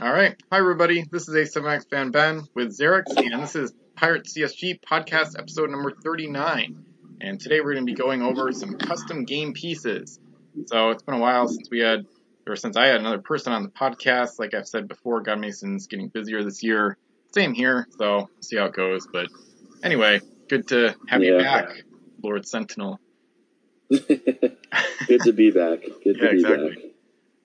All right. Hi, everybody. This is A7X Fan Ben with Xerix, and this is Pirate CSG podcast episode number 39. And today we're going to be going over some custom game pieces. So it's been a while since we had, or since I had another person on the podcast. Like I've said before, God Mason's getting busier this year. Same here, so we'll see how it goes. But anyway, good to have you back, Lord Sentinel. Good to be back. Good Yeah, to be exactly. back.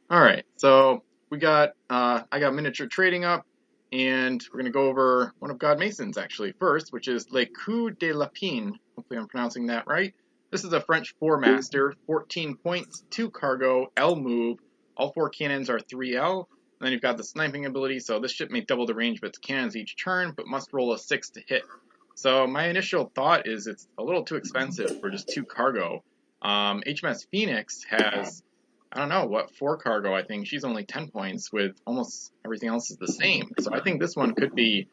All right, so we got uh, I got miniature trading up, and we're gonna go over one of God Mason's actually first, which is Le Coup de Lapine. Hopefully, I'm pronouncing that right. This is a French four master, 14 points, two cargo, L move. All four cannons are 3L. And then you've got the sniping ability, so this ship may double the range of its cannons each turn, but must roll a six to hit. So my initial thought is it's a little too expensive for just two cargo. Um, HMS Phoenix has I don't know what four cargo. I think she's only ten points with almost everything else is the same. So I think this one could be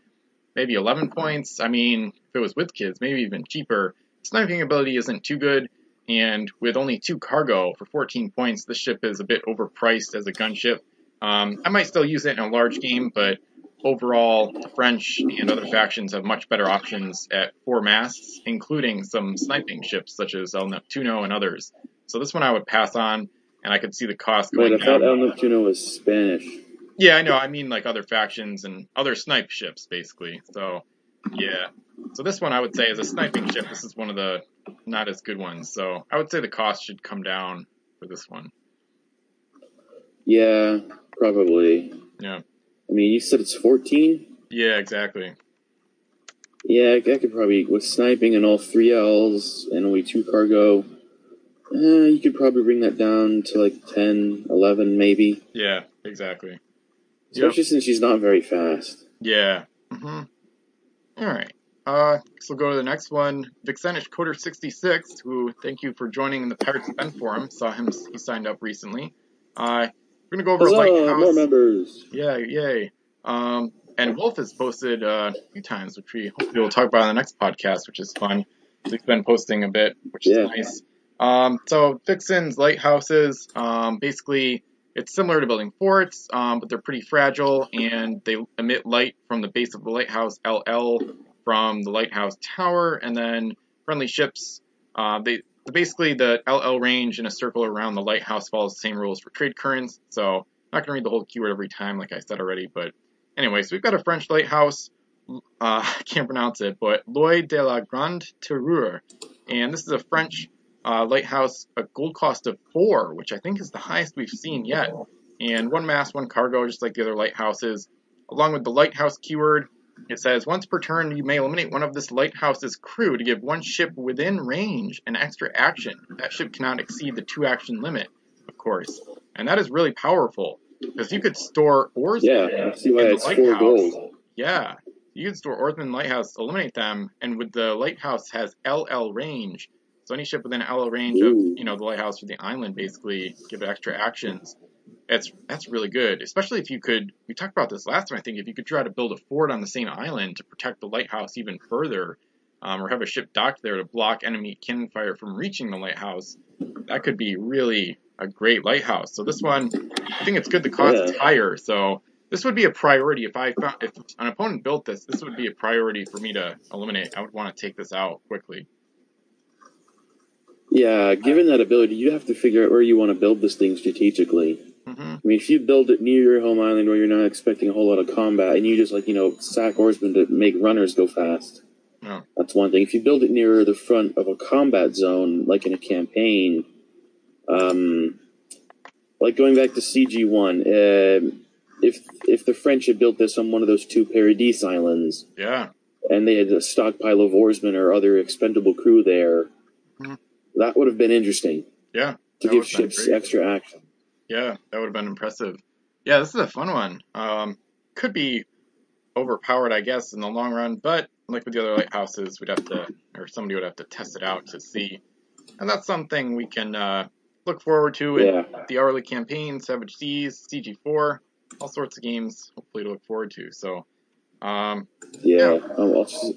maybe eleven points. I mean, if it was WizKids, maybe even cheaper. Sniping ability isn't too good, and with only two cargo for 14 points, this ship is a bit overpriced as a gunship. Um, I might still use it in a large game, but overall, the French and other factions have much better options at four masts, including some sniping ships such as El Neptuno and others. So this one I would pass on, and I could see the cost Wait, going I thought down. El Neptuno was Spanish. Yeah, I know. I mean, like other factions and other snipe ships, basically. So, yeah. So this one, I would say, is a sniping ship. This is one of the not as good ones. So I would say the cost should come down for this one. Yeah, probably. Yeah. I mean, you said it's 14? Yeah, exactly. Yeah, I I could probably, with sniping and all three L's and only two cargo, eh, you could probably bring that down to like 10, 11 maybe. Yeah, exactly. Especially since she's not very fast. Yeah. hmm All right. Uh, so we'll go to the next one. Vixenish Coder 66, who thank you for joining in the Pirates Ben forum. Saw him. He signed up recently. Uh, we're gonna go over Huzzah, Lighthouse. more members. Yeah, yay. Um, and Wolf has posted uh, a few times, which we hopefully will talk about on the next podcast, which is fun. He's been posting a bit, which is Yeah. nice. Um, so Vixen's lighthouses, um, basically, it's similar to building forts, um, but they're pretty fragile, and they emit light from the base of the lighthouse LL from the lighthouse tower, and then friendly ships. Uh, they basically the LL range in a circle around the lighthouse follows the same rules for trade currents. So I'm not gonna read the whole keyword every time, like I said already, but anyway, so we've got a French lighthouse. Uh, I can't pronounce it, but Loy de la Grande Terreur, and this is a French uh, lighthouse, a gold cost of four, which I think is the highest we've seen yet. And one mass, one cargo, just like the other lighthouses. Along with the lighthouse keyword, it says once per turn you may eliminate one of this lighthouse's crew to give one ship within range an extra action. That ship cannot exceed the two action limit, of course. And that is really powerful because you could store ores Yeah, I see why in the it's four gold. Yeah, you could store Orthman Lighthouse, eliminate them, and with the lighthouse has LL range. So any ship within LL range of you know the lighthouse or the island, basically give it extra actions. That's that's really good, especially if you could. We talked about this last time. I think if you could try to build a fort on the same island to protect the lighthouse even further, um, or have a ship docked there to block enemy cannon fire from reaching the lighthouse, that could be really a great lighthouse. So this one, I think it's good. The cost is higher, so this would be a priority if I found if an opponent built this. This would be a priority for me to eliminate. I would want to take this out quickly. Yeah, given that ability, you have to figure out where you want to build this thing strategically. hmm I mean, if you build it near your home island where you're not expecting a whole lot of combat, and you just like you know sack oarsmen to make runners go fast, Yeah. that's one thing. If you build it near the front of a combat zone, like in a campaign, um, like going back to CG one, um if if the French had built this on one of those two Paradis islands, Yeah. and they had a stockpile of oarsmen or other expendable crew there, Mhm. That would have been interesting Yeah. to give ships extra action. Yeah, that would have been impressive. Yeah, this is a fun one. Um, could be overpowered, I guess, in the long run, but like with the other lighthouses, we'd have to, or somebody would have to test it out to see. And that's something we can uh, look forward to in Yeah. the hourly campaign, Savage Seas, CG4, all sorts of games, hopefully to look forward to. So, um, Yeah, Yeah. I'll, I'll s-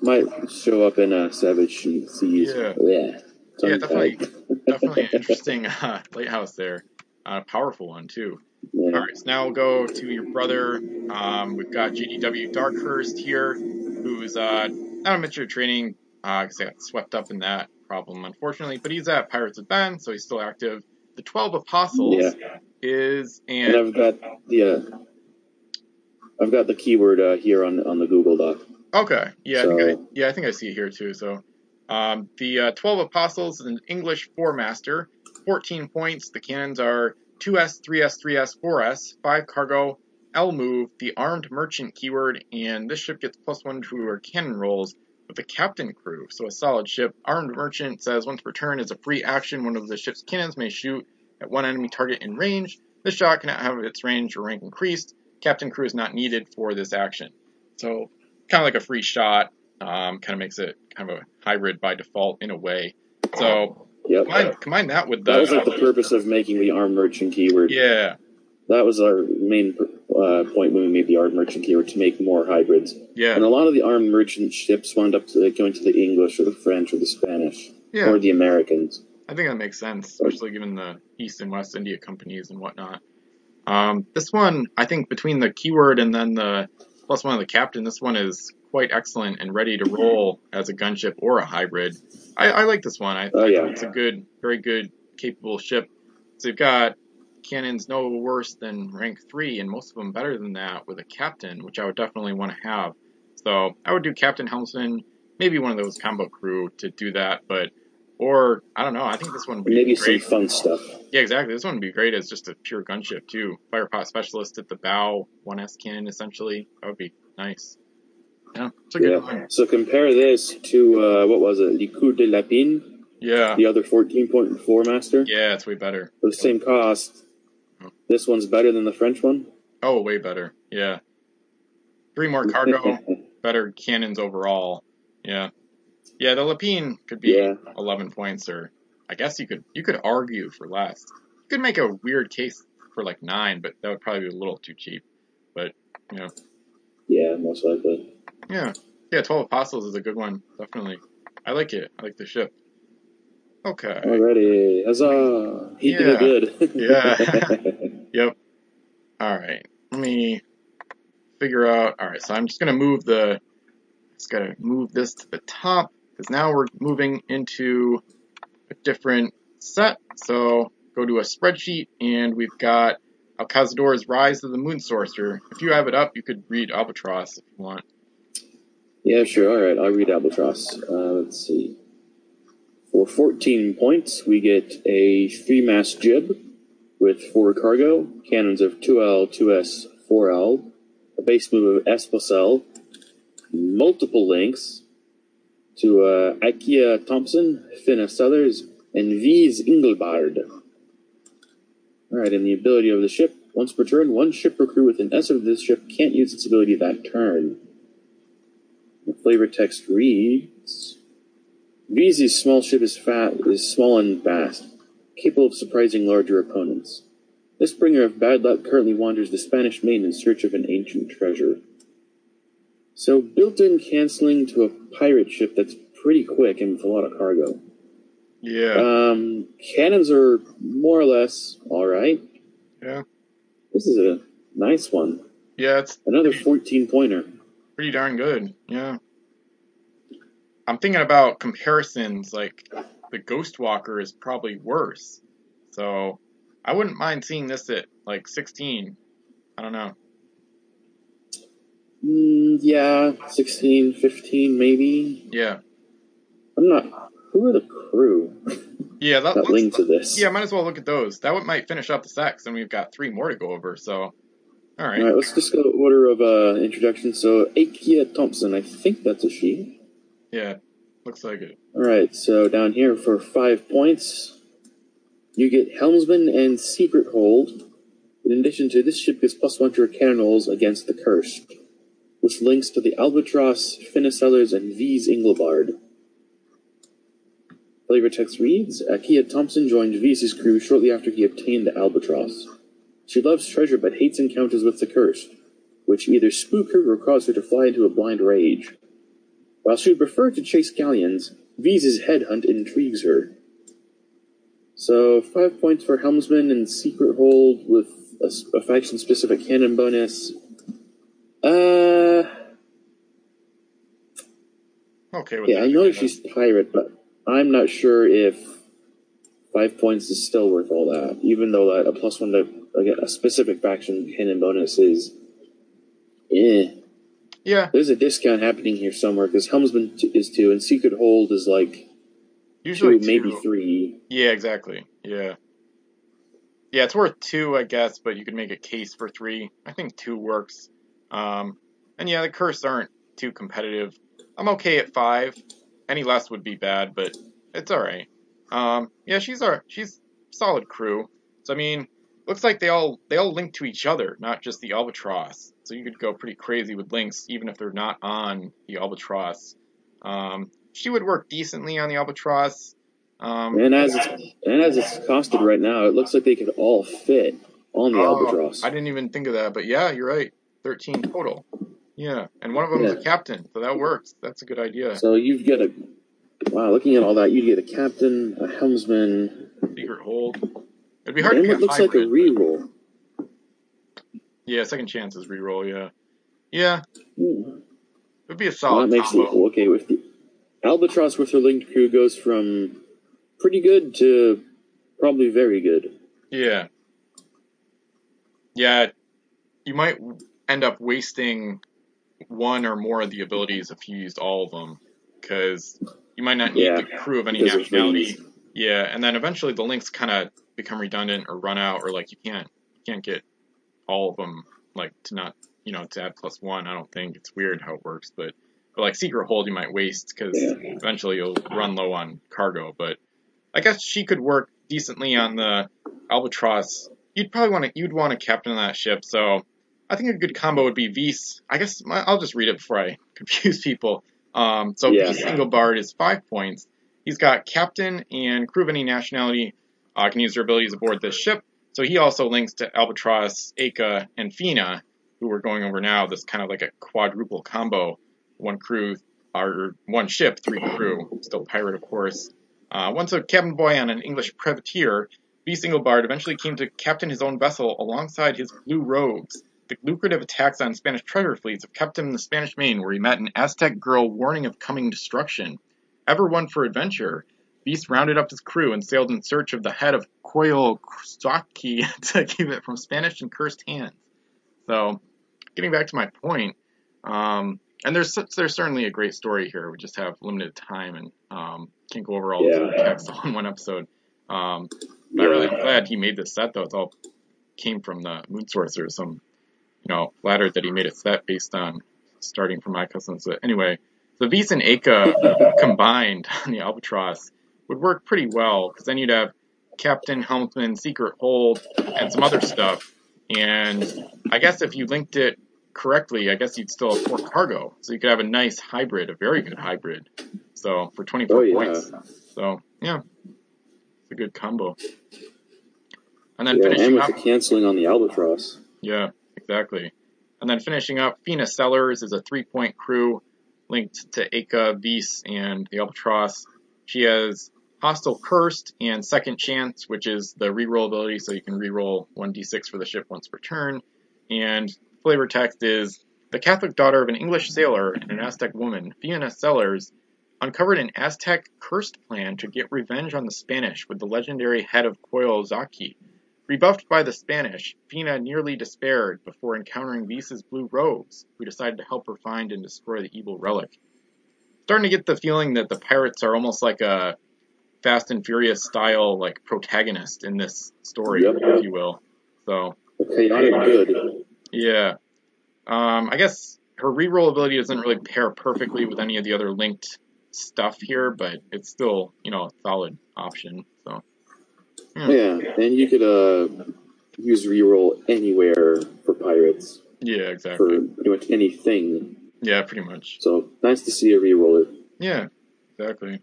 might show up in uh, Savage Seas. Yeah. yeah, yeah, definitely, definitely an interesting uh, lighthouse there. Uh, powerful one too. Yeah. All right, so now we'll go to your brother. Um, we've got GDW Darkhurst here, who's uh, not a miniature trading because uh, I got swept up in that problem, unfortunately. But he's at Pirates of Ben, so he's still active. The Twelve Apostles Yeah. is And and I've got the uh, I've got the keyword uh, here on on the Google Doc. okay, yeah, I think I, yeah, I think I see it here too. So um, the uh, Twelve Apostles is an English four master, fourteen points. The cannons are two S, three S, three S, four S, five cargo, L move, the armed merchant keyword, and this ship gets plus one to her cannon rolls with the captain crew. So a solid ship. Armed merchant says once per turn is a free action. One of the ship's cannons may shoot at one enemy target in range. This shot cannot have its range or rank increased. Captain crew is not needed for this action. So kind of like a free shot. Um, kind of makes it kind of a hybrid by default in a way. So Yep. combine, combine that with the That was like the purpose of making the armed merchant keyword. yeah That was our main uh, point when we made the armed merchant keyword to make more hybrids. yeah And a lot of the armed merchant ships wound up to, going to the English or the French or the Spanish yeah. or the Americans. I think that makes sense, especially given the East and West India companies and whatnot. Um, this one, I think, between the keyword and then the plus one of the captain, this one is quite excellent and ready to roll as a gunship or a hybrid. I, I like this one. I, Oh, yeah. think it's a good, very good, capable ship. So you've got cannons no worse than rank three, and most of them better than that with a captain, which I would definitely want to have. So I would do captain helmsman, maybe one of those combo crew to do that, but or I don't know. I think this one would be Maybe some fun stuff. Yeah, exactly. This one would be great as just a pure gunship too. Firepot specialist at the bow, one S cannon essentially. That would be nice. Yeah, it's a good Yeah. one. So compare this to uh, what was it, Licoud de Lapine, Yeah, the other 14.4 master. yeah, it's way better. For the same cost, this one's better than the French one. Oh, way better. Yeah, three more cargo, better cannons overall. Yeah, yeah. The Lapine could be Yeah. 11 points, or I guess you could you could argue for less. You could make a weird case for like nine, but that would probably be a little too cheap. But you know. yeah, most likely. Yeah, yeah. Twelve Apostles is a good one. Definitely, I like it. I like the ship. Okay. Alrighty, huzzah! He did it good. Yeah. Yep. All right. Let me figure out. All right. So I'm just gonna move the. Just gotta move this to the top because now we're moving into a different set. So go to a spreadsheet and we've got Alcazador's Rise of the Moon Sorcerer. If you have it up, you could read Albatross if you want. Yeah, sure. All right, I'll read Albatross. Uh, let's see. For 14 points, we get a three-mast jib with four cargo, cannons of 2L, 2S, 4L, a base move of Esposel, multiple links to uh, Akia Thompson, Fina Sellers, and V's Ingelbard. Alright, and the ability of the ship. Once per turn, one ship or crew with an S of this ship can't use its ability that turn. The flavor text reads V's small ship is fat is small and fast, capable of surprising larger opponents. This bringer of bad luck currently wanders the Spanish main in search of an ancient treasure. So built-in canceling to a pirate ship that's pretty quick and with a lot of cargo. Yeah. Um, cannons are more or less all right. Yeah. This is a nice one. Yeah. It's Another 14 pointer. pretty darn good. Yeah. I'm thinking about comparisons. Like the Ghost Walker is probably worse. So I wouldn't mind seeing this at like 16. I don't know. Mm, yeah, 16, 15 maybe. Yeah. I'm not. Who are the crew Yeah. That, that link to this? yeah. Might as well look at those. That would, might finish up the sex, and we've got three more to go over. So, all right. All right, let's just go order of uh, introduction. So, Akia Thompson, I think that's a she. Yeah. Looks like it. All right, so down here for five points, you get Helmsman and Secret Hold. In addition to this ship gets plus one to her cannon rolls against the Cursed, which links to the Albatross, Fina Sellers, and V's Inglebard. Flavor text reads Akia Thompson joined V's crew shortly after he obtained the Albatross. She loves treasure but hates encounters with the Cursed, which either spook her or cause her to fly into a blind rage. While she would prefer to chase galleons, V's headhunt intrigues her. So, five points for Helmsman and Secret Hold with a faction specific cannon bonus. Uh, Okay with yeah, that. I know she's pirate, but I'm not sure if five points is still worth all that. Even though that a plus one to like a specific faction cannon bonus is, eh. Yeah, There's a discount happening here somewhere because Helmsman t- is two and Secret Hold is like usually two, maybe three. Yeah, exactly. Yeah. Yeah, it's worth two, I guess, but you could make a case for three. I think two works. Um, and yeah, the curse aren't too competitive. I'm okay at five. Any less would be bad, but it's all right. Um, yeah, she's our she's solid crew. So I mean, looks like they all they all link to each other, not just the albatross. So you could go pretty crazy with links, even if they're not on the albatross. Um, she would work decently on the albatross. Um, And as it's and as it's costed right now, it looks like they could all fit on the Oh, albatross. I didn't even think of that, but yeah, you're right. Thirteen total. Yeah, and one of them is a captain, so that works. That's a good idea. So you've got a wow. Looking at all that, you'd get a captain, a helmsman, Secret hold. It'd be hard to get looks like a reroll. yeah, second chances reroll. Yeah, yeah, Hmm. it'd be a Well, solid makes combo. it okay with the albatross with her linked crew goes from pretty good to probably very good. Yeah, yeah. You might end up wasting one or more of the abilities if you used all of them, because you might not need Yeah, the crew of any nationality. Yeah, and then eventually the links kind of become redundant or run out, or like you can't you can't get all of them like to not you know to add plus one. I don't think it's weird how it works, but but like secret hold you might waste because eventually you'll run low on cargo. But I guess she could work decently on the albatross. You'd probably want to you'd want a captain on that ship, so I think a good combo would be Vise. I guess my, I'll just read it before I confuse people. Um, so Yeah. Vise Engelbard is five points. He's got captain and crew of any nationality uh, can use their abilities aboard this ship. So he also links to Albatross, Aka, and Fina, who we're going over now. This kind of like a quadruple combo: one crew or one ship, three crew. Still pirate, of course. Uh, once a cabin boy on an English privateer, V. Singlebard eventually came to captain his own vessel alongside his blue rogues. The lucrative attacks on Spanish treasure fleets have kept him in the Spanish Main, where he met an Aztec girl warning of coming destruction. Ever one for adventure, Beast rounded up his crew and sailed in search of the head of Coyolxauhqui to keep it from Spanish and cursed hands. So, getting back to my point, um, and there's there's certainly a great story here. We just have limited time and um, can't go over all Yeah. the text on one episode. Um, but I really am Yeah. glad he made this set though. It's all came from the Moon Sorcerer some, you know, flattered that he made a set based on starting from my cousins. But anyway, the Vis and Aka combined on the Albatross would work pretty well because then you'd have Captain Helmsman, Secret Hold, and some other stuff. And I guess if you linked it correctly, I guess you'd still have four cargo. So you could have a nice hybrid, a very good hybrid. So for 24 Oh, yeah. points. So yeah, it's a good combo. And then Yeah, and finishing with up, the canceling on the albatross. yeah, exactly. And then finishing up, Fina Sellers is a three point crew linked to Aka, Vis, and the Albatross. She has Hostile Cursed and Second Chance, which is the reroll ability, so you can reroll 1d6 for the ship once per turn. And flavor text is The Catholic daughter of an English sailor and an Aztec woman, Fiona Sellers, uncovered an Aztec cursed plan to get revenge on the Spanish with the legendary head of Coyolxauhqui. Rebuffed by the Spanish, Fina nearly despaired before encountering Visa's blue rogues, who decided to help her find and destroy the evil relic. Starting to get the feeling that the pirates are almost like a Fast and Furious style like protagonist in this story, Yep. if you will. So good. yeah. Um, I guess her reroll ability doesn't really pair perfectly with any of the other linked stuff here, but it's still, you know, a solid option. So Yeah, and you could uh use reroll anywhere for pirates yeah, for exactly. pretty much anything. Yeah, pretty much. So nice to see a reroll it. Yeah, exactly.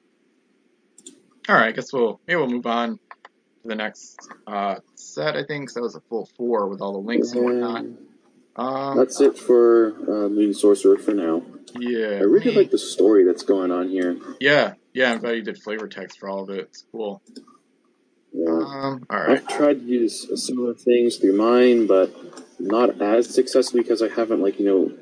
All right, I guess we'll maybe we'll move on to the next uh, set. I think 'cause that was a full four with all the links and whatnot. Um, that's it for uh, Moon Sorcerer for now. Yeah, I really me- like the story that's going on here. Yeah, yeah. I'm glad you did flavor text for all of it. It's cool. Yeah. Um, all right. I've tried to do s- similar things through mine, but not as successfully because I haven't like you know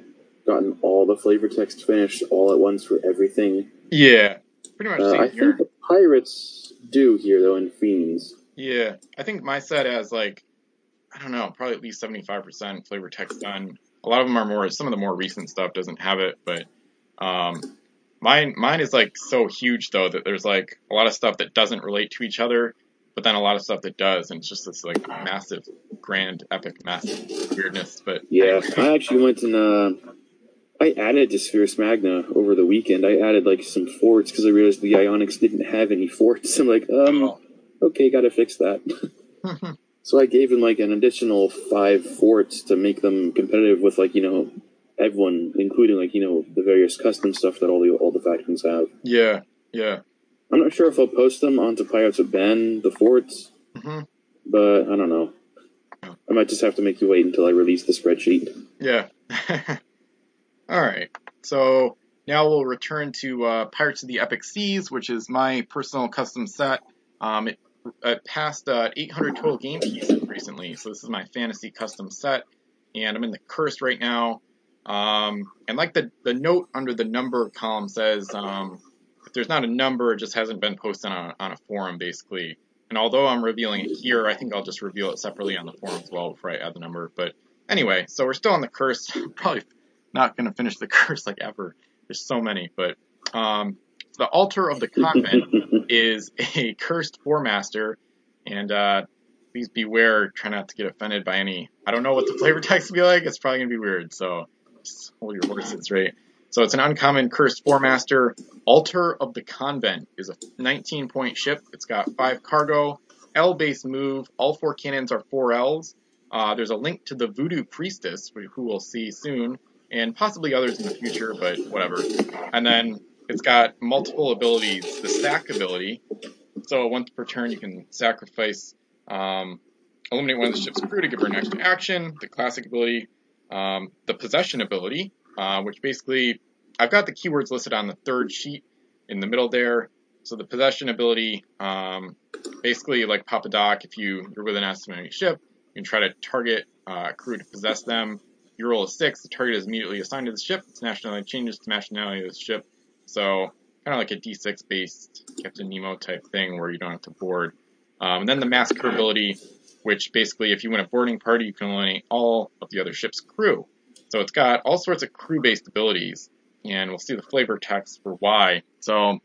gotten all the flavor text finished all at once for everything. Yeah, pretty much Uh, same I here. think the pirates do here though in Fiends. Yeah, I think my set has like, I don't know, probably at least 75% flavor text done. A lot of them are more, some of the more recent stuff doesn't have it, but um, mine mine is like so huge though that there's like a lot of stuff that doesn't relate to each other, but then a lot of stuff that does, and it's just this like massive, grand, epic mess weirdness. But Yeah, anyway. I actually went and uh, I added to Spherus Magna over the weekend. I added like some forts because I realized the Ionics didn't have any forts. I'm like, um, Oh. okay, gotta fix that. so I gave them like an additional five forts to make them competitive with like you know everyone, including like you know the various custom stuff that all the all the factions have. yeah, yeah. I'm not sure if I'll post them onto Pirates of Ben, the forts, hmm but I don't know. I might just have to make you wait until I release the spreadsheet. Yeah. All right. So now we'll return to uh, Pirates of the Epic Seas, which is my personal custom set. Um, it, it passed uh, 800 total game pieces recently, so this is my fantasy custom set, and I'm in the cursed right now. Um, and like the the note under the number column says, um, if there's not a number, it just hasn't been posted on on a forum, basically. And although I'm revealing it here, I think I'll just reveal it separately on the forum as well before I add the number. But anyway, so we're still on the curse. Probably not going to finish the curse like ever. There's so many, but um, the altar of the convent is a cursed four master, and uh, please beware. Try not to get offended by any. I don't know what the flavor text will be like. It's probably gonna be weird, so just hold your horses right. So it's an uncommon cursed four master. Altar of the convent is a 19 point ship. It's got five cargo, L base move. All four cannons are four Ls. Uh, there's a link to the voodoo priestess, who we'll see soon, and possibly others in the future, but whatever. And then it's got multiple abilities. The stack ability, so once per turn you can sacrifice, um, eliminate one of the ship's crew to give her an extra action. The classic ability, um, the possession ability, uh, which basically I've got the keywords listed on the third sheet in the middle there. So the possession ability, um, basically like Papa Doc, if you, you're with an enemy ship, you can try to target uh, crew to possess them. You roll a six, the target is immediately assigned to the ship. Its nationality changes to nationality of the ship. So kind of like a D6 based Captain Nemo type thing where you don't have to board. Um, and then the massacre ability, which basically if you win a boarding party, you can eliminate all of the other ship's crew. So it's got all sorts of crew based abilities, and we'll see the flavor text for why. So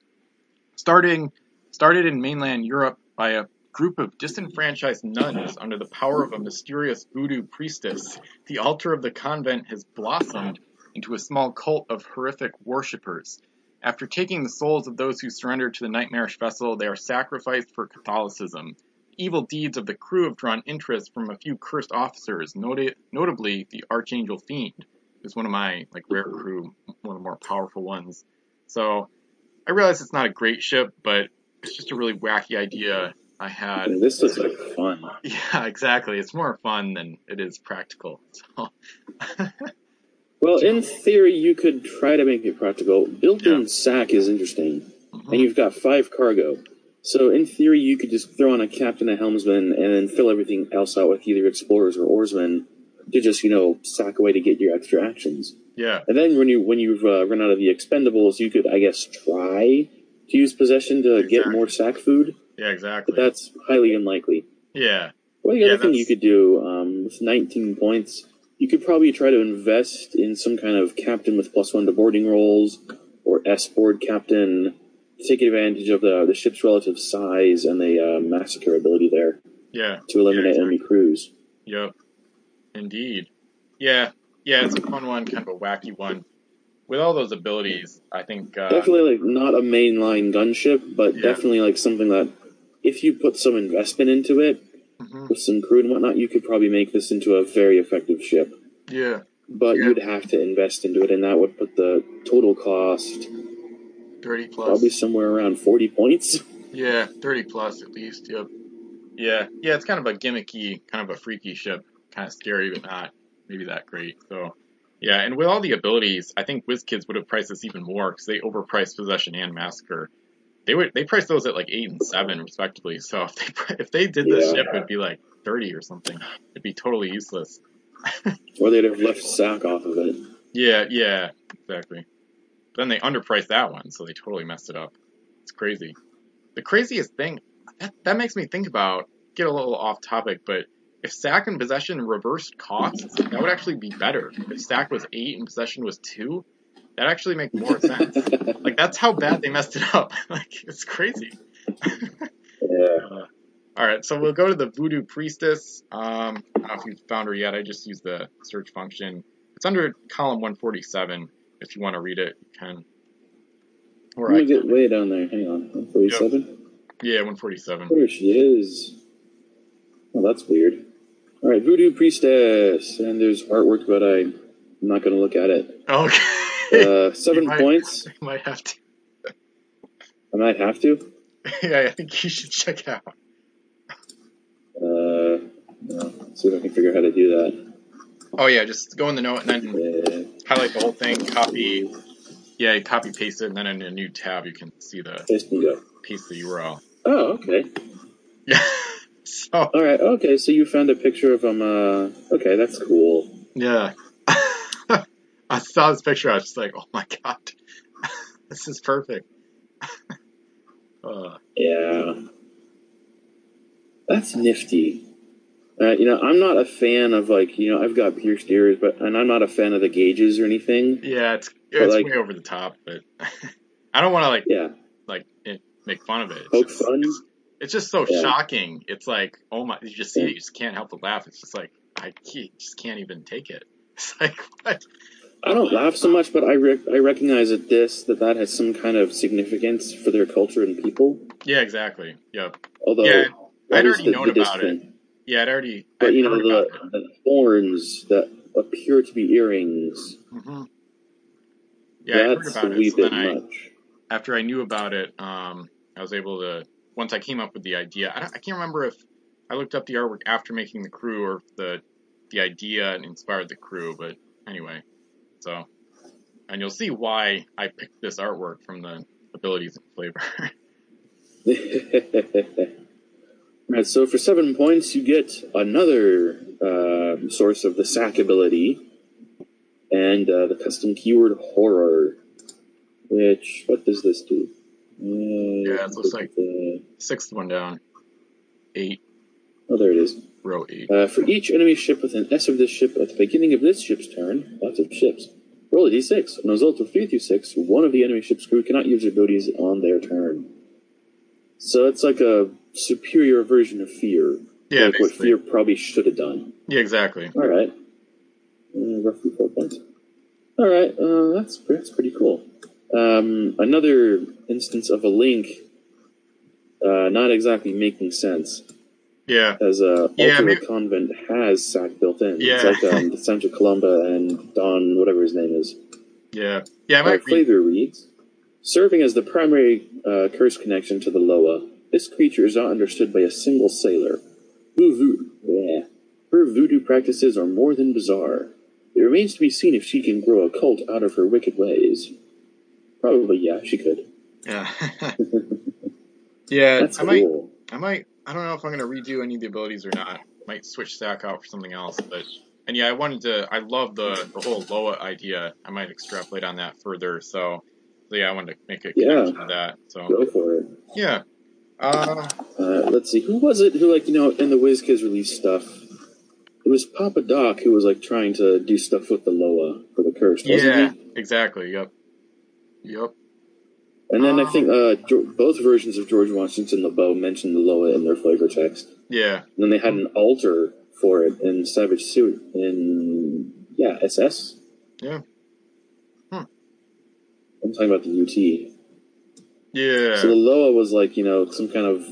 starting started in mainland Europe by a group of disenfranchised nuns under the power of a mysterious voodoo priestess, the altar of the convent has blossomed into a small cult of horrific worshippers. After taking the souls of those who surrendered to the nightmarish vessel, they are sacrificed for Catholicism. Evil deeds of the crew have drawn interest from a few cursed officers, noti- notably the Archangel Fiend, who's one of my like rare crew, one of the more powerful ones. So I realize it's not a great ship, but it's just a really wacky idea I had. And this looks like fun. Yeah, exactly. It's more fun than it is practical. So Well, in theory, you could try to make it practical. Built-in Yeah. sack is interesting, mhm. and you've got five cargo. So in theory, you could just throw on a captain, a helmsman, and then fill everything else out with either explorers or oarsmen to just you know sack away to get your extra actions. yeah, And then when you when you've uh, run out of the expendables, you could I guess try to use possession to get more sack food, yeah, exactly. but that's highly unlikely. yeah, Well, the Yeah, other thing you could do um, with 19 points, you could probably try to invest in some kind of captain with plus one to boarding rolls or S board captain to take advantage of the, the ship's relative size and the uh, massacre ability there yeah. to eliminate Yeah, enemy crews. Yep. Indeed. Yeah. Yeah, it's a fun one, kind of a wacky one. With all those abilities, I think uh, definitely like not a mainline gunship, but Yeah. definitely like something that if you put some investment into it mhm, with some crew and whatnot, you could probably make this into a very effective ship. yeah, But Yeah. you'd have to invest into it, and that would put the total cost thirty plus. probably somewhere around 40 points. Yeah, thirty plus at least. Yep. Yeah, yeah. It's kind of a gimmicky, kind of a freaky ship. Kind of scary, but not maybe that great. So, yeah. And with all the abilities, I think WizKids would have priced this even more because they overpriced Possession and Massacre. They would they priced those at like eight and seven respectively. So if they if they did this Yeah. ship, it'd be like thirty or something. It'd be totally useless. Or they'd have left sack off of it. Yeah, yeah, exactly. Then they underpriced that one, so they totally messed it up. It's crazy. The craziest thing that, that makes me think about get a little off topic, but if sack and possession reversed costs, that would actually be better. If sack was eight and possession was two, that actually make more sense. like that's how bad they messed it up. like it's crazy. Yeah. Uh, all right, so we'll go to the Voodoo Priestess. Um, I don't know if you found her yet. I just used the search function. It's under column 147. If you want to read it, you can. Or Let I me get way down there. Hang on. 147? Yeah, 147. There she is. Oh, that's weird. All right, Voodoo Priestess. And there's artwork, but I'm not going to look at it. Okay. Uh, seven might- points. I might have to. I might have to. Yeah, I think you should check out. Uh, no, see if I can figure out how to do that. Oh yeah, just go in the note and then Yeah. highlight the whole thing. Copy. Yeah, you copy paste it, and then in a new tab you can see the Paste paste the URL. Oh, okay. Yeah. so All right. Okay, so you found a picture of him. Uh, okay, that's cool. Yeah. I saw this picture, I was just like, oh my god. this is perfect. uh, Yeah. That's nifty. Uh, you know, I'm not a fan of like, you know, I've got pierced ears, but and I'm not a fan of the gauges or anything. yeah, it's it's like- way over the top, but I don't want to like Yeah. like it, make fun of it. It's Poke just, fun. It's, it's just so Yeah. shocking. It's like, oh my, you just see Yeah. it, you just can't help but laugh. It's just like I can't, just can't even take it. It's like what? I don't laugh so much, but I rec- I recognize that this that that has some kind of significance for their culture and people. Yeah, exactly. Yep. Although Yeah, I'd already the- known the about it. Yeah, I'd already. But I'd you know the, the horns that appear to be earrings. hmm Yeah, I heard about a it. So bit I, much. after I knew about it, um, I was able to once I came up with the idea. I, I can't remember if I looked up the artwork after making the crew or the the idea and inspired the crew, but anyway, so and you'll see why I picked this artwork from the abilities and flavor. right, so for seven points, you get another uh, source of the sack ability, and uh, the custom keyword horror. Which what does this do? Uh, Yeah, it looks like- uh, Sixth one down, eight, oh, there it is. Row eight. Uh, for each enemy ship with an S of this ship at the beginning of this ship's turn, lots of ships, roll a d6. On a result of 3 through 6, one of the enemy ship's crew cannot use their abilities on their turn. So it's like a superior version of fear. Yeah, like what fear probably should have done. Yeah, exactly. Alright. Uh, roughly 4 points. Alright, uh, that's, that's pretty cool. Um, another instance of a link uh, not exactly making sense Yeah, as a Yeah, alternate maybe- convent has sack built in. Yeah. It's like um, Santa Columba and Don, whatever his name is. yeah, yeah. I Uh, might read. flavor reads, serving as the primary uh, curse connection to the Loa. This creature is not understood by a single sailor. Voodoo, yeah. Her voodoo practices are more than bizarre. It remains to be seen if she can grow a cult out of her wicked ways. Probably, yeah, she could. Yeah, yeah. That's I might. I might. I don't know if I'm gonna redo any of the abilities or not. Might switch stack out for something else, but and yeah, I wanted to. I love the the whole Loa idea. I might extrapolate on that further. So, so yeah, I wanted to make a Yeah. connection to that. So Go for it. yeah. Uh, Uh, let's see, who was it who, like, you know, in the WizKids release stuff? It was Papa Doc who was, like, trying to do stuff with the Loa for the curse, wasn't yeah, he? exactly. Yep. Yep. And then I Um, think uh, Geor both versions of George Washington LeBeau mentioned the Loa in their flavor text. Yeah. And then they had an altar for it in Savage Suit in, yeah, SS? Yeah. Hmm. I'm talking about the UT. Yeah. So the Loa was like, you know, some kind of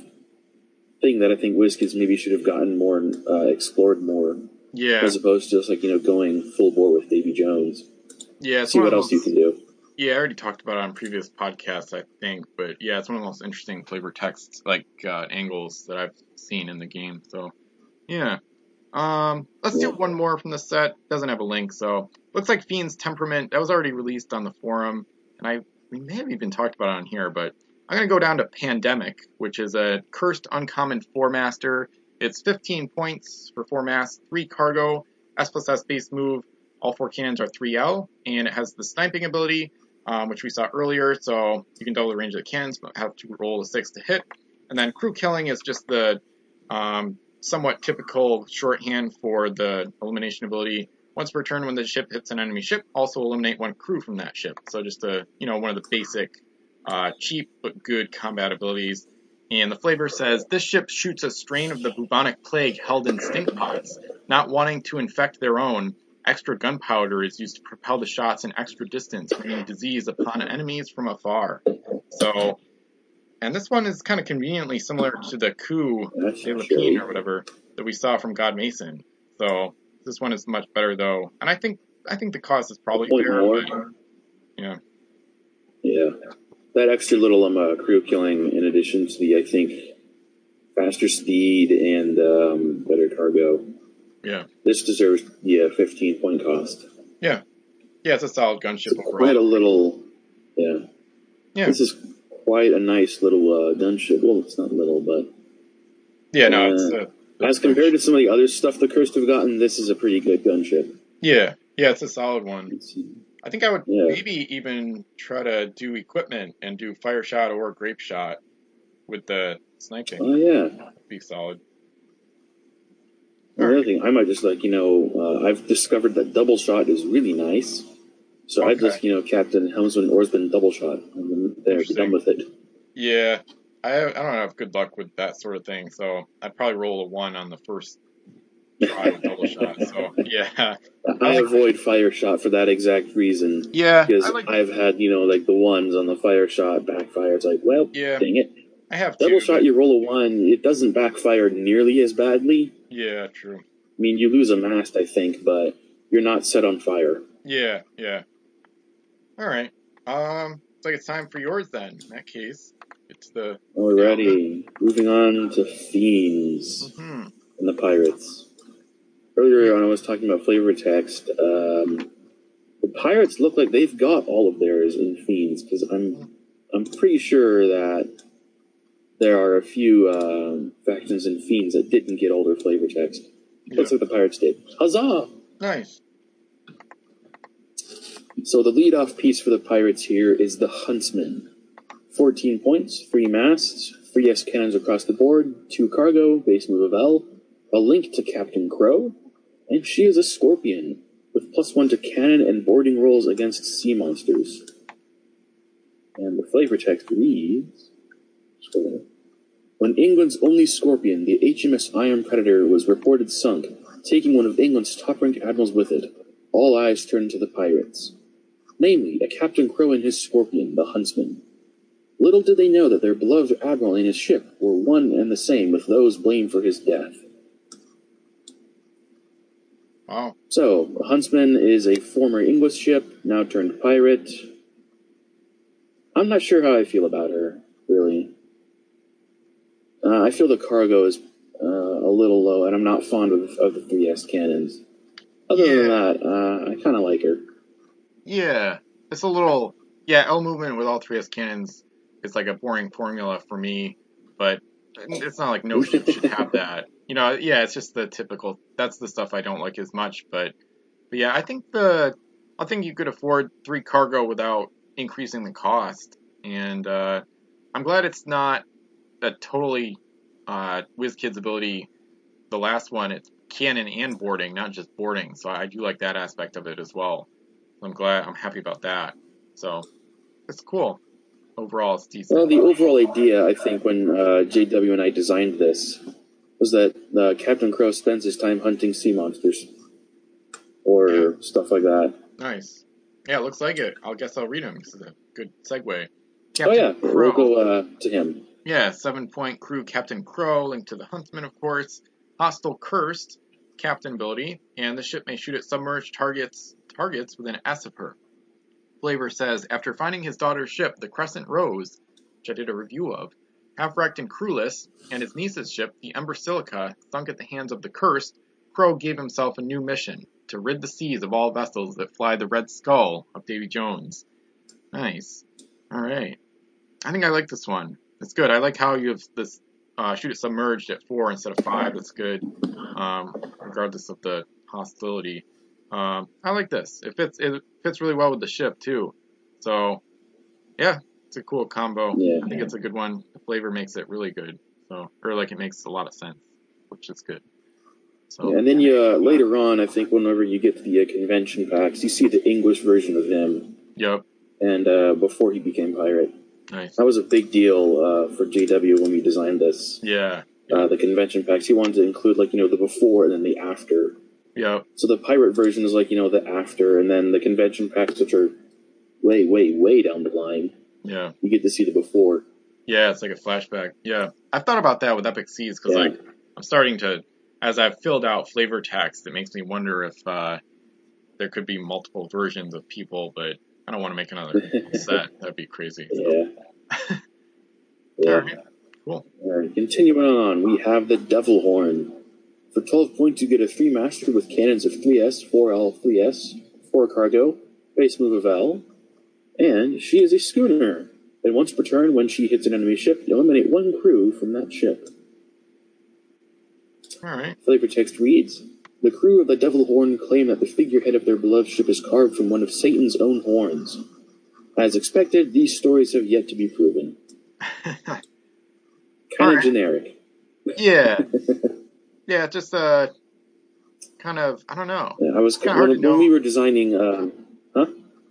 thing that I think WizKids maybe should have gotten more uh, explored more, Yeah. as opposed to just like you know going full bore with Davy Jones. Yeah. See what of else you can do. Yeah, I already talked about it on previous podcasts, I think, but yeah, it's one of the most interesting flavor texts, like uh, angles that I've seen in the game. So, yeah. Um, let's do one more from the set. Doesn't have a link, so looks like Fiend's Temperament. That was already released on the forum, and I we may have even talked about it on here, but I'm going to go down to Pandemic, which is a cursed uncommon four master. It's 15 points for four mass, three cargo, S plus S base move. All four cannons are 3L, and it has the sniping ability, um, which we saw earlier. So you can double the range of the cannons, but have to roll a six to hit. And then crew killing is just the um, somewhat typical shorthand for the elimination ability. Once per turn, when the ship hits an enemy ship, also eliminate one crew from that ship. So just a you know one of the basic, uh, cheap but good combat abilities. And the flavor says this ship shoots a strain of the bubonic plague held in stink pots. Not wanting to infect their own, extra gunpowder is used to propel the shots an extra distance, bringing disease upon enemies from afar. So and this one is kind of conveniently similar to the coup de Lapine or whatever that we saw from God Mason. So this one is much better though, and I think I think the cost is probably fair. More. But, yeah. Yeah. That extra little um, uh, crew killing, in addition to the, I think, faster speed and um, better cargo. Yeah. This deserves yeah, 15 point cost. Yeah. Yeah, it's a solid gunship it's overall. Quite a little. Yeah. Yeah. This is quite a nice little uh, gunship. Well, it's not little, but yeah, no, it's uh, as compared to some of the other stuff the Cursed have gotten. This is a pretty good gunship. Yeah, yeah, it's a solid one. I think I would yeah. maybe even try to do equipment and do fire shot or grape shot with the sniping. Oh yeah, be solid. Another thing, I might just like you know, uh, I've discovered that double shot is really nice. So okay. I just, you know, Captain Helmsman Oarsman double shot. And there, be done with it. Yeah, I I don't have good luck with that sort of thing, so I'd probably roll a one on the first try with double shot. So yeah, I avoid fire shot for that exact reason. Yeah, because like, I've had you know like the ones on the fire shot backfire. It's like, well, yeah, dang it. I have double two, shot. You roll a one, it doesn't backfire nearly as badly. Yeah, true. I mean, you lose a mast, I think, but you're not set on fire. Yeah, yeah. All right. Um, looks like it's time for yours then. In that case, it's the. Alrighty, moving on to fiends mm-hmm. and the pirates. Earlier when I was talking about flavor text, um, the pirates look like they've got all of theirs in fiends because I'm I'm pretty sure that there are a few um, factions in fiends that didn't get older flavor text. Yeah. Looks like the pirates did. Huzzah! Nice. So the lead-off piece for the Pirates here is the Huntsman. 14 points, three masts, three S cannons across the board, two cargo, base move of L, a link to Captain Crow, and she is a Scorpion, with plus one to cannon and boarding rolls against sea monsters. And the flavor text reads When England's only Scorpion, the HMS Iron Predator, was reported sunk, taking one of England's top ranked admirals with it, all eyes turned to the pirates namely, a Captain Crow and his scorpion, the Huntsman. Little did they know that their beloved admiral and his ship were one and the same with those blamed for his death. Wow. So, Huntsman is a former English ship, now turned pirate. I'm not sure how I feel about her, really. Uh, I feel the cargo is uh, a little low, and I'm not fond of, of the 3S cannons. Other yeah. than that, uh, I kind of like her. Yeah, it's a little yeah. L movement with all 3S cannons is like a boring formula for me, but it's not like no ship should have that. You know, yeah, it's just the typical. That's the stuff I don't like as much, but but yeah, I think the I think you could afford three cargo without increasing the cost, and uh, I'm glad it's not a totally uh, WizKids ability. The last one, it's cannon and boarding, not just boarding. So I do like that aspect of it as well. I'm glad. I'm happy about that. So it's cool. Overall, it's decent. Well, the overall idea, I think, when uh, JW and I designed this, was that uh, Captain Crow spends his time hunting sea monsters or yeah. stuff like that. Nice. Yeah, it looks like it. I guess I'll read him. This is a good segue. Captain oh yeah, Crow. we'll go uh, to him. Yeah, seven point crew Captain Crow, linked to the Huntsman, of course. Hostile Cursed, Captain ability, and the ship may shoot at submerged targets targets within Asipur. Flavor says, after finding his daughter's ship, the Crescent Rose, which I did a review of, half wrecked and crewless, and his niece's ship, the Ember Silica, sunk at the hands of the Cursed, Crow gave himself a new mission to rid the seas of all vessels that fly the Red Skull of Davy Jones. Nice. All right. I think I like this one. It's good. I like how you have this uh, shoot it submerged at four instead of five. That's good, um, regardless of the hostility. Um, I like this. It fits. It fits really well with the ship too. So, yeah, it's a cool combo. Yeah. I think it's a good one. The flavor makes it really good. So, or like it makes a lot of sense, which is good. So, Yeah, and then you uh, later on, I think whenever you get to the uh, convention packs, you see the English version of him, yep, and uh, before he became pirate. Nice. That was a big deal uh, for JW when we designed this. Yeah, Uh, the convention packs, he wanted to include like you know the before and then the after. Yeah. So the pirate version is like you know the after, and then the convention packs, which are way, way, way down the line, yeah, you get to see the before. yeah. It's like a flashback. Yeah, I've thought about that with Epic Seas because Yeah. like I'm starting to, as I've filled out flavor text, it makes me wonder if uh, there could be multiple versions of people, but I don't want to make another set. That'd be crazy. Yeah. yeah. Alright, cool. All right, continuing on, we have the Devil Horn. For 12 points, you get a 3 Master with cannons of 3S, 4L, 3S, 4 Cargo, base move of L, and she is a schooner. And once per turn, when she hits an enemy ship, eliminate one crew from that ship. All right. Flavor text reads The crew of the Devil Horn claim that the figurehead of their beloved ship is carved from one of Satan's own horns. As expected, these stories have yet to be proven. Kind of generic. yeah. Yeah, just uh, kind of. I don't know. Yeah, I was Kinda hard when, when we were designing. Um, huh?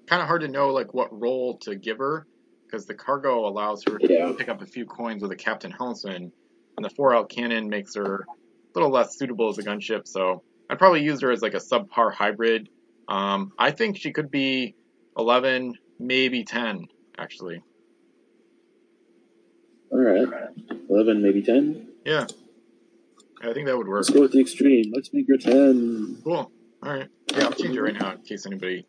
Kind of hard to know like what role to give her because the cargo allows her Yeah. to pick up a few coins with a captain helmsman, and the four out cannon makes her a little less suitable as a gunship. So I'd probably use her as like a subpar hybrid. Um, I think she could be 11, maybe 10, actually. All right, eleven, maybe ten. Yeah. I think that would work. Let's go with the extreme. Let's make her ten. Cool. All right. Yeah, I'll change it right now in case anybody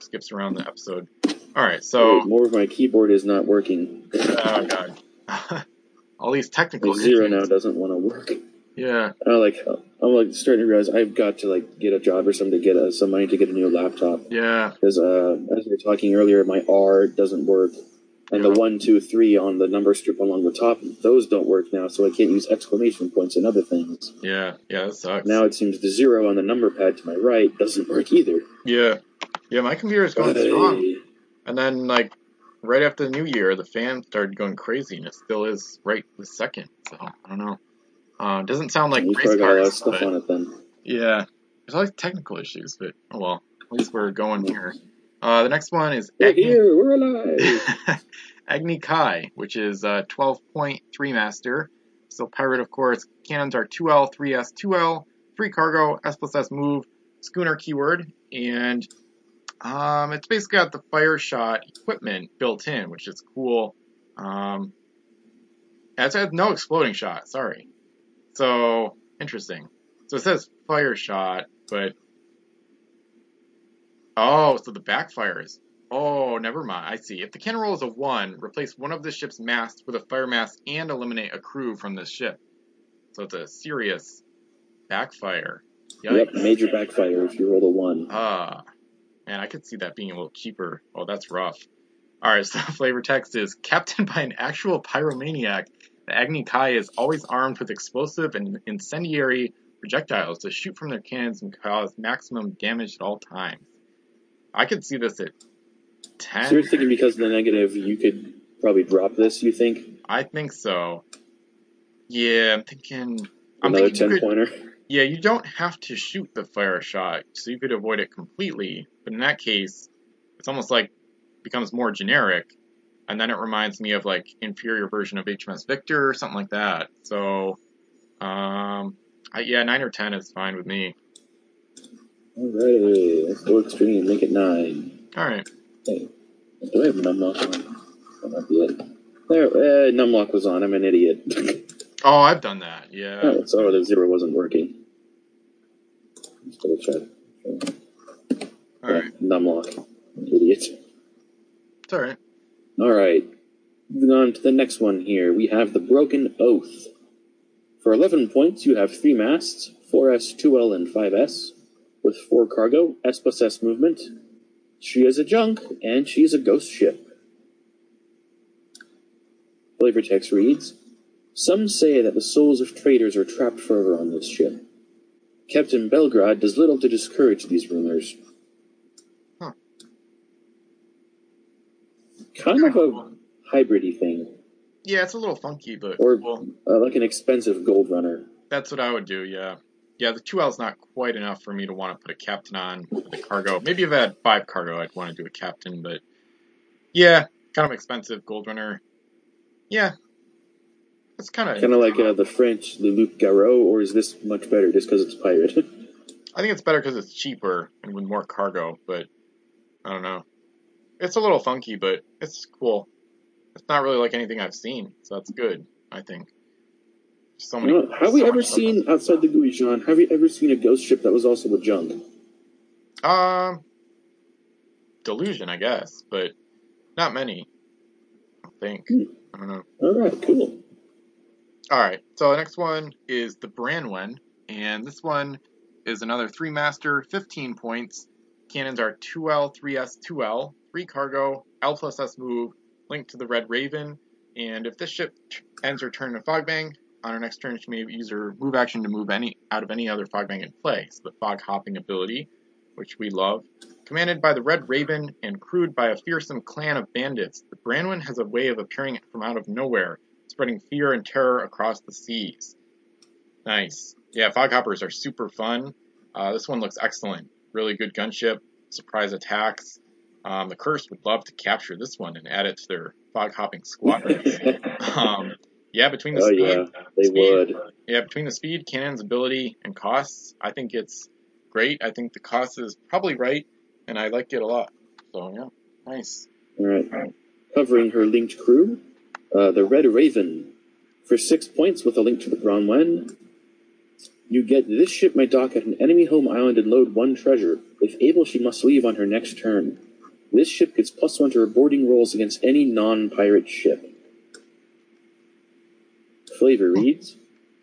skips around the episode. All right. Wait, So, more of my keyboard is not working. oh god, all these technical My zero issues. now doesn't want to work. Yeah. I like. I'm like starting to realize I've got to like get a job or something to get uh, some money to get a new laptop Yeah. because uh, as we were talking earlier, my R doesn't work, and Yeah. the one, two, three on the number strip along the top, those don't work now, so I can't use exclamation points and other things. Yeah. Yeah. That sucks. Now it seems the zero on the number pad to my right doesn't work either. Yeah. Yeah. My computer is going strong, and then like right after the new year, the fan started going crazy, and it still is right this second. So I don't know. Uh, doesn't sound like you race probably got a lot of cars, stuff but on it then. yeah, there's always technical issues, but oh well. At least we're going here. Uh, the next one is We're Agni- here. We're alive. Agni Kai, which is a 12.3 master. Still pirate, of course. Cannons are 2L, 3S, 2L, free cargo, S plus S move, schooner keyword, and um, it's basically got the fire shot equipment built in, which is cool. Um, it has no exploding shot, sorry. So, interesting. So it says fire shot, but. Oh, so the backfires. Oh, never mind. I see. If the cannon roll is a 1, replace one of the ship's masts with a fire mast and eliminate a crew from this ship. So it's a serious backfire. yep, major backfire if you roll a one. Ah. Man, I could see that being a little cheaper. Oh, that's rough. Alright, so flavor text is Captained by an actual pyromaniac, the Agni Kai is always armed with explosive and incendiary projectiles to shoot from their cannons and cause maximum damage at all times. I could see this at 10. So you're thinking because of the negative, you could probably drop this. You think I think so. Yeah, I'm thinking. I'm another thinking ten you could, pointer? Yeah, you don't have to shoot the fire shot, so you could avoid it completely. But in that case, it's almost like becomes more generic, and then it reminds me of like inferior version of HMS Victor or something like that. So, um, I, yeah, nine or ten is fine with me. Alrighty, let's go extreme. Make it nine. All right. Hey, do I have numlock on? That might be it. There, uh, numlock was on. I'm an idiot. Oh, I've done that. Yeah. oh, so the zero wasn't working. Let's double check. All right. Numlock. Idiot. It's all right. All right. Moving on to the next one here, we have the Broken Oath. For 11 points, you have 3 masts, 4S, 2L, and 5S, with 4 cargo, S plus S movement. She is a junk, and she's a ghost ship. Flavor text reads Some say that the souls of traitors are trapped forever on this ship. Captain Belgrade does little to discourage these rumors. Kind of a hybridy thing, Yeah, it's a little funky, but or well, uh, like an expensive gold runner. that's what I would do. Yeah, yeah. The two L's not quite enough for me to want to put a captain on for the cargo. Maybe if I had five cargo, I'd want to do a captain, but yeah, kind of expensive gold runner. Yeah, it's kind of Kind of like uh, the French Le Loup Garou, or is this much better just because it's pirate? I think it's better because it's cheaper and with more cargo, but I don't know. It's a little funky, but it's cool. It's not really like anything I've seen, so that's good. I think. So many. You know, have we so ever much stuff. seen outside the GUI, John? Have you ever seen a ghost ship that was also a junk? Um, delusion, I guess, but not many. I think. Hmm. I don't know. All right, cool. All right. So the next one is the Branwen, and this one is another three master, 15 points. Cannons are 2L, 3S, 2L, 3 cargo, L plus S move, linked to the Red Raven. And if this ship ends her turn in Fogbank, on her next turn she may use her move action to move any out of any other Fogbank in play. So the Fog Hopping ability, which we love. Commanded by the Red Raven and crewed by a fearsome clan of bandits, the Branwen has a way of appearing from out of nowhere, spreading fear and terror across the seas. Nice. Yeah, fog hoppers are super fun. Uh, this one looks excellent. Really good gunship, surprise attacks. Um, the Curse would love to capture this one and add it to their fog hopping squadrons. um, yeah, between the oh speed, yeah, they speed. would. yeah, between the speed, cannons, ability, and costs, I think it's great. I think the cost is probably right, and I like it a lot. So yeah, nice. All right, covering her linked crew, uh, the Red Raven, for six points with a link to the Bronwen. You get this ship may dock at an enemy home island and load one treasure. If able, she must leave on her next turn. This ship gets plus one to her boarding rolls against any non-pirate ship. Flavor reads,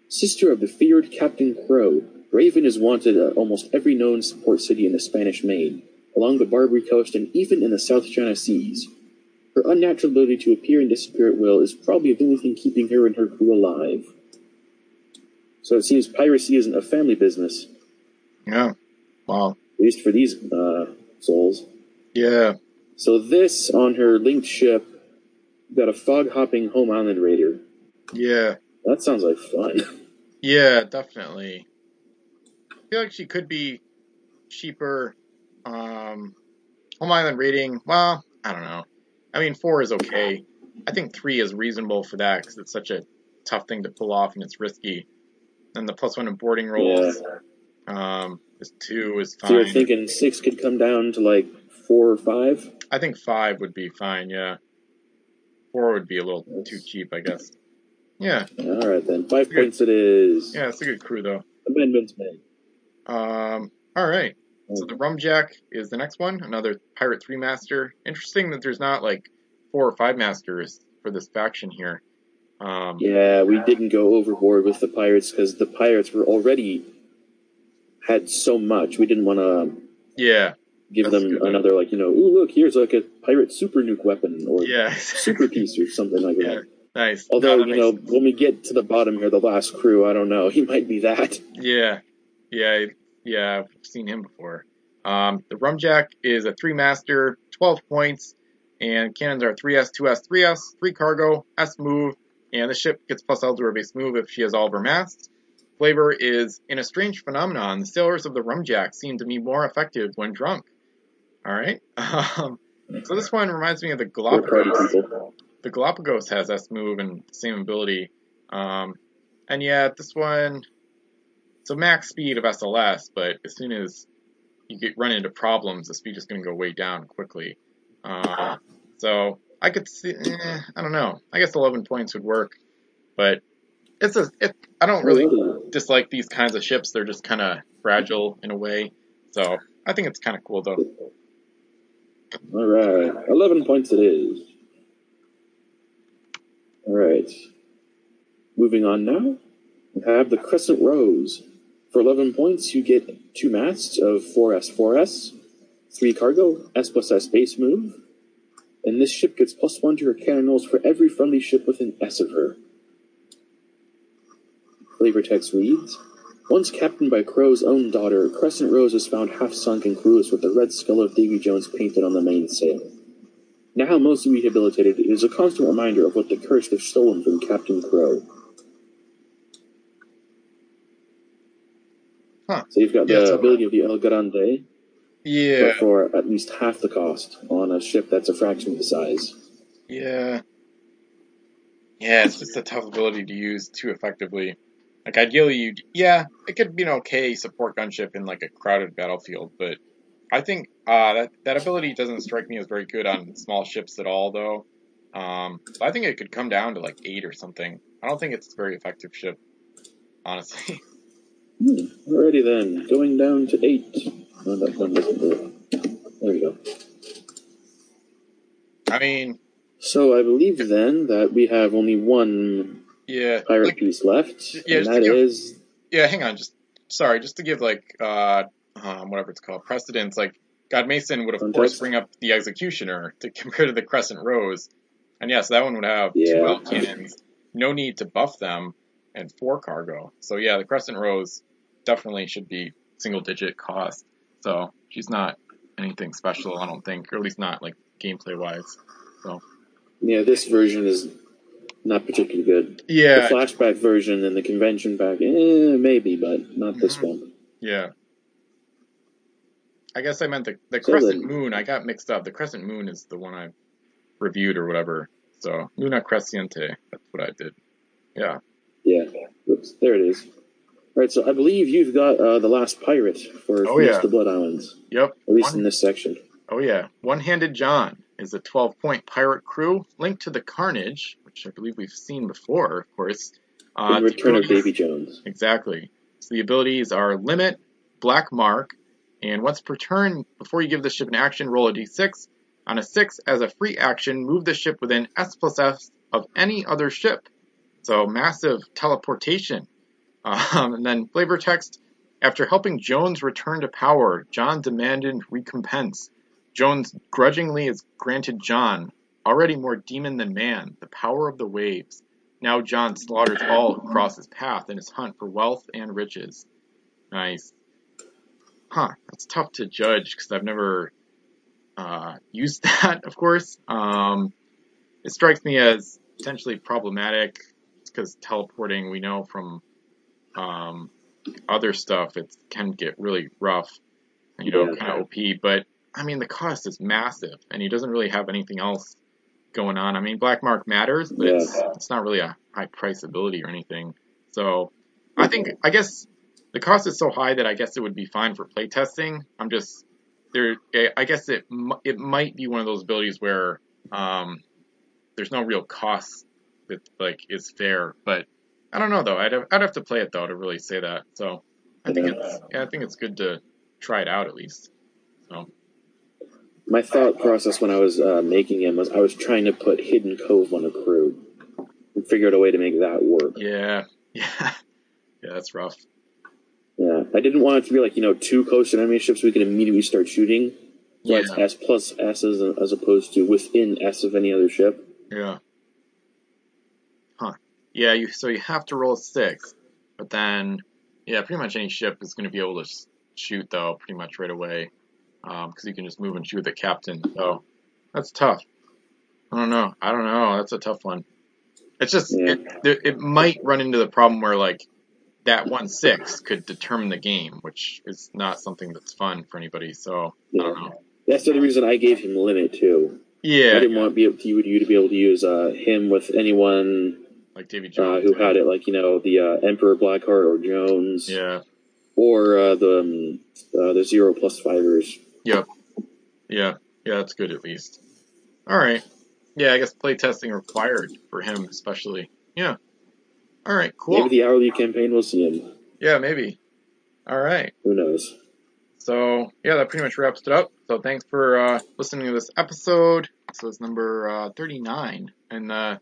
Sister of the feared Captain Crow, Raven is wanted at almost every known support city in the Spanish Main, along the Barbary coast and even in the South China Seas. Her unnatural ability to appear and disappear at will is probably the only thing keeping her and her crew alive. So it seems piracy isn't a family business, Yeah. Wow. at least for these uh, souls. Yeah. So this on her linked ship got a fog hopping home island raider. Yeah. That sounds like fun. Yeah, definitely. I feel like she could be cheaper. Um, Home Island rating, well, I don't know. I mean, four is okay. I think three is reasonable for that because it's such a tough thing to pull off and it's risky. And the plus one in boarding rolls, um, is two is fine. So you're thinking six could come down to like four or five? I think five would be fine. Yeah, four would be a little too cheap, I guess. Yeah, All right then, five Good. points it is. yeah, it's a good crew though. Amendments made. Um, all right. So the Rumjack is the next one, another Pirate 3 Master. Interesting that there's not like four or five Masters for this faction here. Um, Yeah, we didn't go overboard with the pirates because the pirates were already had so much. We didn't want to yeah, give That's them good, another like you know, ooh look, here's like a pirate super nuke weapon or yeah, super piece or something like yeah, that. nice. Although No, you know, makes- when we get to the bottom here, the last crew, I don't know, he might be that. yeah, yeah, yeah, I've seen him before. Um, the Rumjack is a 3 Master, 12 points, and cannons are 3S, 2S, 3S, 3 cargo, S move, and the ship gets plus L to her base move if she has all of her masts. Flavor is in a strange phenomenon. The sailors of the Rumjack seem to be more effective when drunk. All right. Um, so this one reminds me of the Galapagos. The Galapagos has S move and same ability. Um, and yeah, this one, so max speed of SLS, but as soon as you get run into problems, the speed is going to go way down quickly. Uh, so I could see, eh, I don't know. I guess 11 points would work, but it's a, it, I don't really dislike these kinds of ships. They're just kind of fragile in a way. So I think it's kind of cool though. All right, eleven points it is. All right, moving on now. We have the Crescent Rose. For eleven points, you get two masts of 4S 4S, three cargo, S plus S base move. and this ship gets plus one to her cannon rolls for every friendly ship within S of her. Flavor text reads Once captained by Crow's own daughter, Crescent Rose is found half sunk and crewless with the red skull of Davy Jones painted on the mainsail. Now mostly rehabilitated, it is a constant reminder of what the cursed have stolen from Captain Crow. Huh. So you've got the Yeah, so- ability of the El Grande, Yeah. but for at least half the cost on a ship that's a fraction of the size. Yeah. Yeah, it's just a tough ability to use too effectively. Like ideally you yeah, it could be an okay support gunship in like a crowded battlefield, but I think uh that that ability doesn't strike me as very good on small ships at all though. Um I think it could come down to like 8 or something. I don't think it's a very effective ship honestly. Hmm. Alrighty then, going down to eight. Oh, that one doesn't work. There we go. I mean, So I believe then that we have only one yeah, pirate like, piece left, yeah, and that give- is yeah, hang on, just sorry, just to give like uh um, whatever it's called precedence, like God Mason would of course bring up the Executioner to compare to the Crescent Rose, and yes, that one would have two Yeah. L cannons, no need to buff them, and four cargo. So yeah, the Crescent Rose definitely should be single digit cost. So she's not anything special, I don't think, or at least not like gameplay wise. So yeah. This version is not particularly good. Yeah, The flashback version and the convention back, eh, maybe, but not this Mhm. one. Yeah. I guess I meant the, the So Crescent then- Moon. I got mixed up. The Crescent Moon is the one I reviewed or whatever. So, Luna Crescente. That's what I did. Yeah. Yeah. Oops, there it is. Right, so I believe you've got uh, the last pirate for Oh, yeah. the Blood Islands, Yep. at least in this section. oh, yeah. One Handed John is a 12 point pirate crew linked to the Carnage, which I believe we've seen before, of course. Uh, the Return of Davy Jones. Exactly. So the abilities are Limit, Black Mark, and once per turn, before you give the ship an action, roll a d6. On a 6, as a free action, move the ship within S plus S of any other ship. So massive teleportation. Um, and then flavor text. After helping Jones return to power, John demanded recompense. Jones grudgingly is granted John, already more demon than man, the power of the waves. Now John slaughters all who cross his path in his hunt for wealth and riches. Nice. Huh, that's tough to judge because I've never uh, used that, of course. Um, it strikes me as potentially problematic because teleporting, we know from um, other stuff, it can get really rough, you know, Yeah. kind of OP. But I mean, the cost is massive, and he doesn't really have anything else going on. I mean, Black Mark matters, but it's, Yeah. it's not really a high price ability or anything. So I think, I guess the cost is so high that I guess it would be fine for playtesting. I'm just there. I guess it it might be one of those abilities where um, there's no real cost that like is fair. But I don't know though. I'd have, I'd have to play it though to really say that. So I think Yeah. it's yeah, I think it's good to try it out at least. So My thought process when I was uh, making him was I was trying to put Hidden Cove on a crew and figure out a way to make that work. yeah, yeah, yeah. That's rough. Yeah, I didn't want it to be like you know two close to enemy ships we could immediately start shooting. Yeah, it's S plus S as, as opposed to within S of any other ship. yeah. Huh. Yeah. You so you have to roll a six, but then yeah, pretty much any ship is going to be able to shoot though pretty much right away because you can just move and shoot the captain. So that's tough. I don't know. I don't know. That's a tough one. It's just Yeah. it, it might run into the problem where like that one six could determine the game, which is not something that's fun for anybody. So I don't know. That's the other reason I gave him limit too. Yeah, I didn't want be able to, you, to be able to use uh, him with anyone like Davy uh, Jones. who had it, like you know the uh, Emperor Blackheart or Jones, Yeah. or uh, the um, uh, the zero plus fighters. Yep. Yeah. Yeah, that's good at least. All right. Yeah, I guess playtesting required for him, especially. Yeah. All right. Cool. Maybe the hourly campaign will see him. Yeah, maybe. All right. Who knows? So yeah, that pretty much wraps it up. So thanks for uh, listening to this episode. This was number uh, 39 in the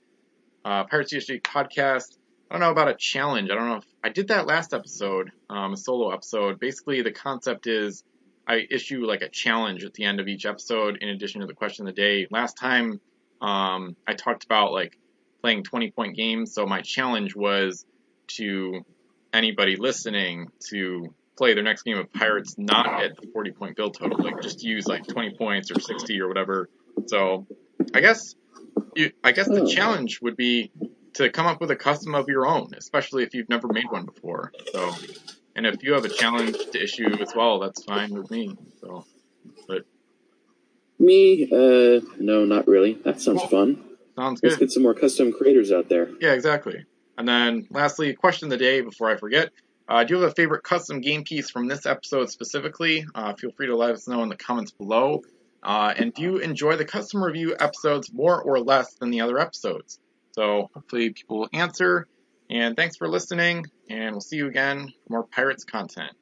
uh, Pirates CSG podcast. I don't know about a challenge. I don't know if I did that last episode, um, a solo episode. Basically, the concept is I issue like a challenge at the end of each episode in addition to the question of the day. Last time um, I talked about like playing 20 point games, so my challenge was to anybody listening to play their next game of Pirates not at the 40 point build total, like just use like 20 points or 60 or whatever. So I guess you, I guess the challenge would be to come up with a custom of your own, especially if you've never made one before. So, and if you have a challenge to issue as well, that's fine with me. So, but me, uh, no, not really. That sounds Cool. fun. sounds good. Let's get some more custom creators out there. Yeah, exactly. And then lastly, question of the day before I forget. Uh, do you have a favorite custom game piece from this episode specifically? Uh, feel free to let us know in the comments below. Uh, and do you enjoy the custom review episodes more or less than the other episodes? So hopefully people will answer. And thanks for listening, and we'll see you again for more Pirates content.